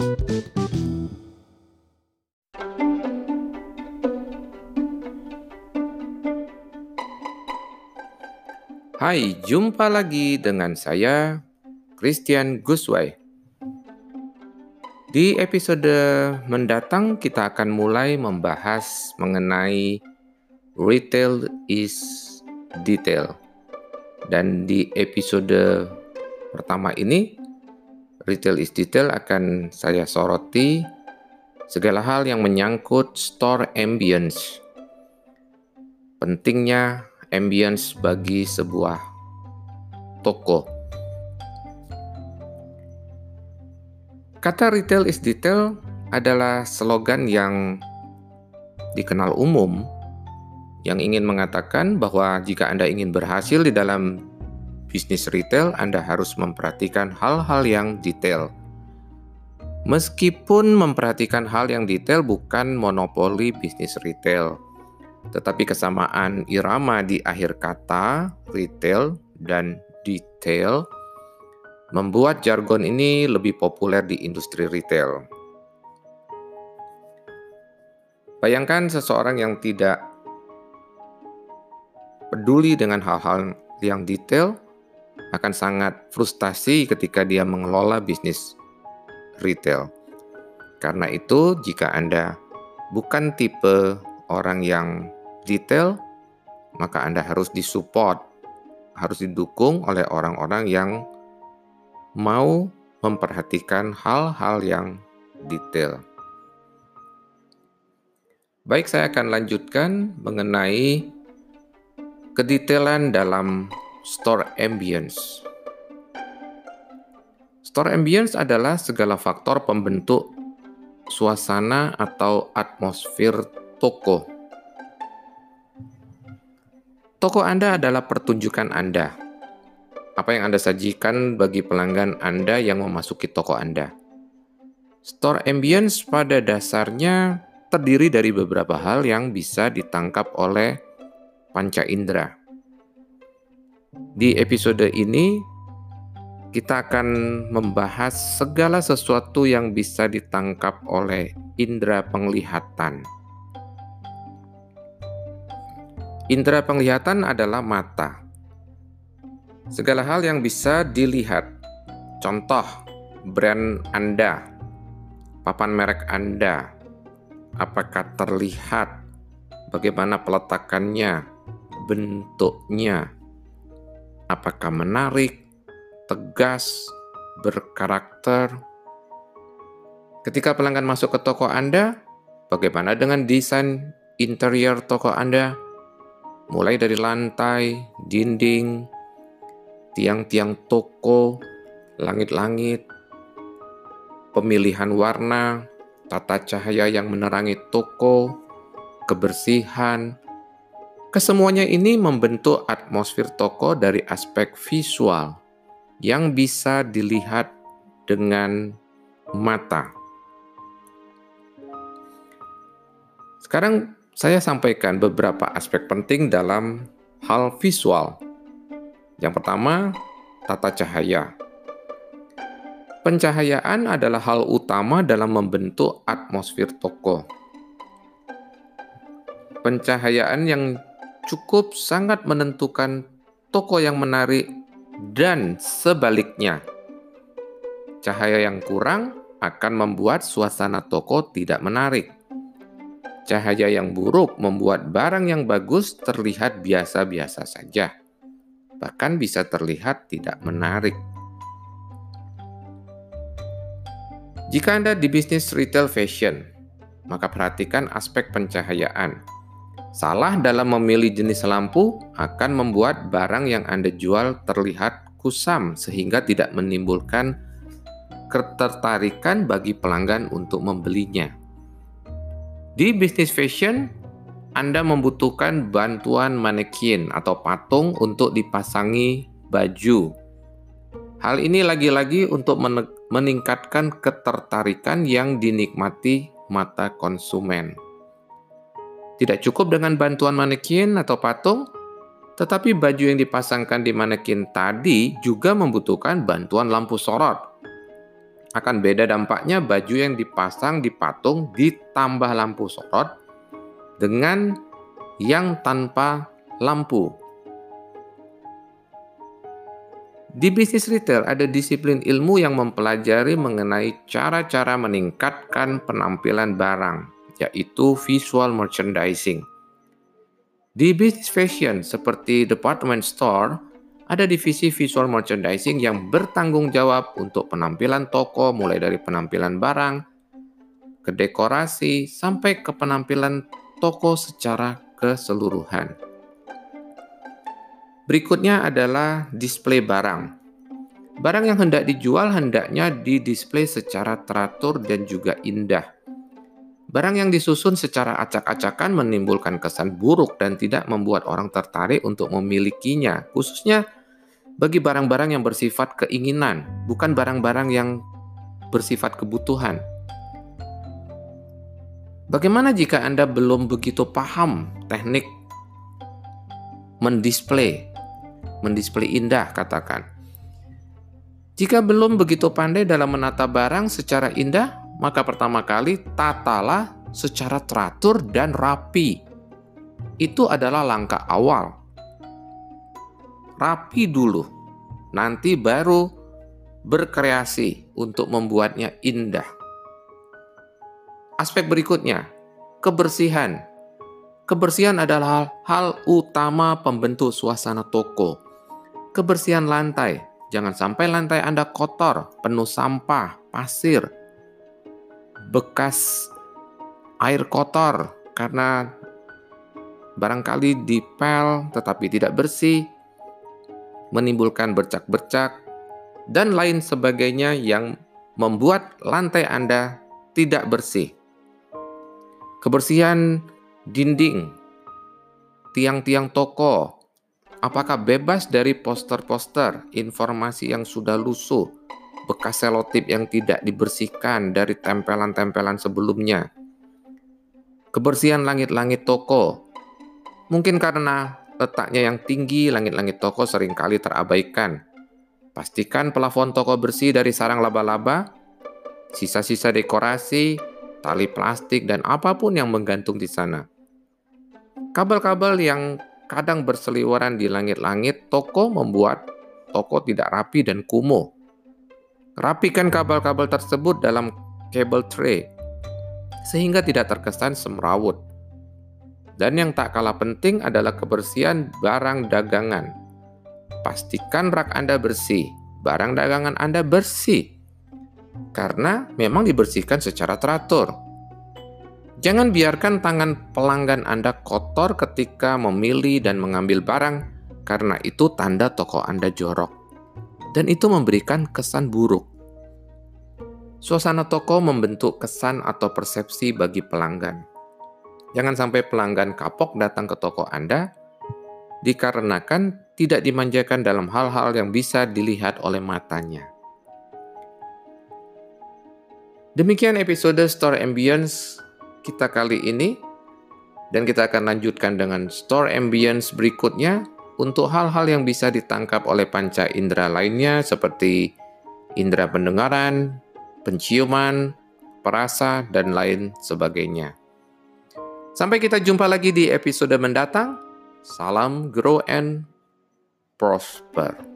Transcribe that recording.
Hai, jumpa lagi dengan saya, Christian Guswai. Di episode mendatang kita akan mulai membahas mengenai retail is detail. Dan di episode pertama ini, retail is detail akan saya soroti segala hal yang menyangkut store ambience. Pentingnya ambience bagi sebuah toko. Kata retail is detail adalah slogan yang dikenal umum yang ingin mengatakan bahwa jika Anda ingin berhasil di dalam bisnis retail, Anda harus memperhatikan hal-hal yang detail. Meskipun memperhatikan hal yang detail bukan monopoli bisnis retail, tetapi kesamaan irama di akhir kata retail dan detail membuat jargon ini lebih populer di industri retail. Bayangkan seseorang yang tidak peduli dengan hal-hal yang detail akan sangat frustasi ketika dia mengelola bisnis retail. Karena itu, jika Anda bukan tipe orang yang detail, maka Anda harus disupport, harus didukung oleh orang-orang yang mau memperhatikan hal-hal yang detail. Baik, saya akan lanjutkan mengenai kedetailan dalam store ambience. Store ambience adalah segala faktor pembentuk suasana atau atmosfer toko. Toko Anda adalah pertunjukan Anda. Apa yang Anda sajikan bagi pelanggan Anda yang memasuki toko Anda. Store ambience pada dasarnya terdiri dari beberapa hal yang bisa ditangkap oleh panca indera. Di episode ini, kita akan membahas segala sesuatu yang bisa ditangkap oleh indera penglihatan. Indera penglihatan adalah mata. Segala hal yang bisa dilihat. Contoh, brand Anda, papan merek Anda, apakah terlihat, bagaimana peletakannya, bentuknya, apakah menarik, tegas, berkarakter. Ketika pelanggan masuk ke toko Anda, bagaimana dengan desain interior toko Anda? Mulai dari lantai, dinding, tiang-tiang toko, langit-langit, pemilihan warna, tata cahaya yang menerangi toko, kebersihan, Kesemuanya ini membentuk atmosfer toko dari aspek visual yang bisa dilihat dengan mata. Sekarang saya sampaikan beberapa aspek penting dalam hal visual. Yang pertama, tata cahaya. Pencahayaan adalah hal utama dalam membentuk atmosfer toko. Pencahayaan yang cukup sangat menentukan toko yang menarik dan sebaliknya. Cahaya yang kurang akan membuat suasana toko tidak menarik. Cahaya yang buruk membuat barang yang bagus terlihat biasa-biasa saja, bahkan bisa terlihat tidak menarik. Jika Anda di bisnis retail fashion, maka perhatikan aspek pencahayaan Salah dalam memilih jenis lampu akan membuat barang yang Anda jual terlihat kusam sehingga tidak menimbulkan ketertarikan bagi pelanggan untuk membelinya. Di bisnis fashion, Anda membutuhkan bantuan manekin atau patung untuk dipasangi baju. Hal ini lagi-lagi untuk meningkatkan ketertarikan yang dinikmati mata konsumen. Tidak cukup dengan bantuan manekin atau patung, tetapi baju yang dipasangkan di manekin tadi juga membutuhkan bantuan lampu sorot. Akan beda dampaknya baju yang dipasang di patung ditambah lampu sorot dengan yang tanpa lampu. Di bisnis retail ada disiplin ilmu yang mempelajari mengenai cara-cara meningkatkan penampilan barang, yaitu visual merchandising. Di bisnis fashion seperti department store, ada divisi visual merchandising yang bertanggung jawab untuk penampilan toko mulai dari penampilan barang, ke dekorasi, sampai ke penampilan toko secara keseluruhan. Berikutnya adalah display barang. Barang yang hendak dijual hendaknya didisplay secara teratur dan juga indah. Barang yang disusun secara acak-acakan menimbulkan kesan buruk dan tidak membuat orang tertarik untuk memilikinya, khususnya bagi barang-barang yang bersifat keinginan, bukan barang-barang yang bersifat kebutuhan. Bagaimana jika Anda belum begitu paham teknik mendisplay mendisplay indah, katakan. Jika belum begitu pandai dalam menata barang secara indah, maka pertama kali tatalah secara teratur dan rapi. Itu adalah langkah awal. Rapi dulu, nanti baru berkreasi untuk membuatnya indah. Aspek berikutnya, kebersihan. Kebersihan adalah hal, hal utama pembentuk suasana toko kebersihan lantai. Jangan sampai lantai Anda kotor, penuh sampah, pasir, bekas air kotor karena barangkali dipel tetapi tidak bersih, menimbulkan bercak-bercak, dan lain sebagainya yang membuat lantai Anda tidak bersih. Kebersihan dinding, tiang-tiang toko, Apakah bebas dari poster-poster, informasi yang sudah lusuh, bekas selotip yang tidak dibersihkan dari tempelan-tempelan sebelumnya? Kebersihan langit-langit toko. Mungkin karena letaknya yang tinggi, langit-langit toko sering kali terabaikan. Pastikan plafon toko bersih dari sarang laba-laba, sisa-sisa dekorasi, tali plastik, dan apa pun yang menggantung di sana. Kabel-kabel yang kadang berseliweran di langit-langit, toko membuat toko tidak rapi dan kumuh. Rapikan kabel-kabel tersebut dalam cable tray sehingga tidak terkesan semrawut. Dan yang tak kalah penting adalah kebersihan barang dagangan. Pastikan rak Anda bersih, barang dagangan Anda bersih. Karena memang dibersihkan secara teratur. Jangan biarkan tangan pelanggan Anda kotor ketika memilih dan mengambil barang, karena itu tanda toko Anda jorok, dan itu memberikan kesan buruk. Suasana toko membentuk kesan atau persepsi bagi pelanggan. Jangan sampai pelanggan kapok datang ke toko Anda dikarenakan tidak dimanjakan dalam hal-hal yang bisa dilihat oleh matanya. Demikian episode Store Ambience kita kali ini dan kita akan lanjutkan dengan store ambience berikutnya untuk hal-hal yang bisa ditangkap oleh panca indera lainnya seperti indera pendengaran, penciuman, perasa, dan lain sebagainya. Sampai kita jumpa lagi di episode mendatang. Salam grow and prosper.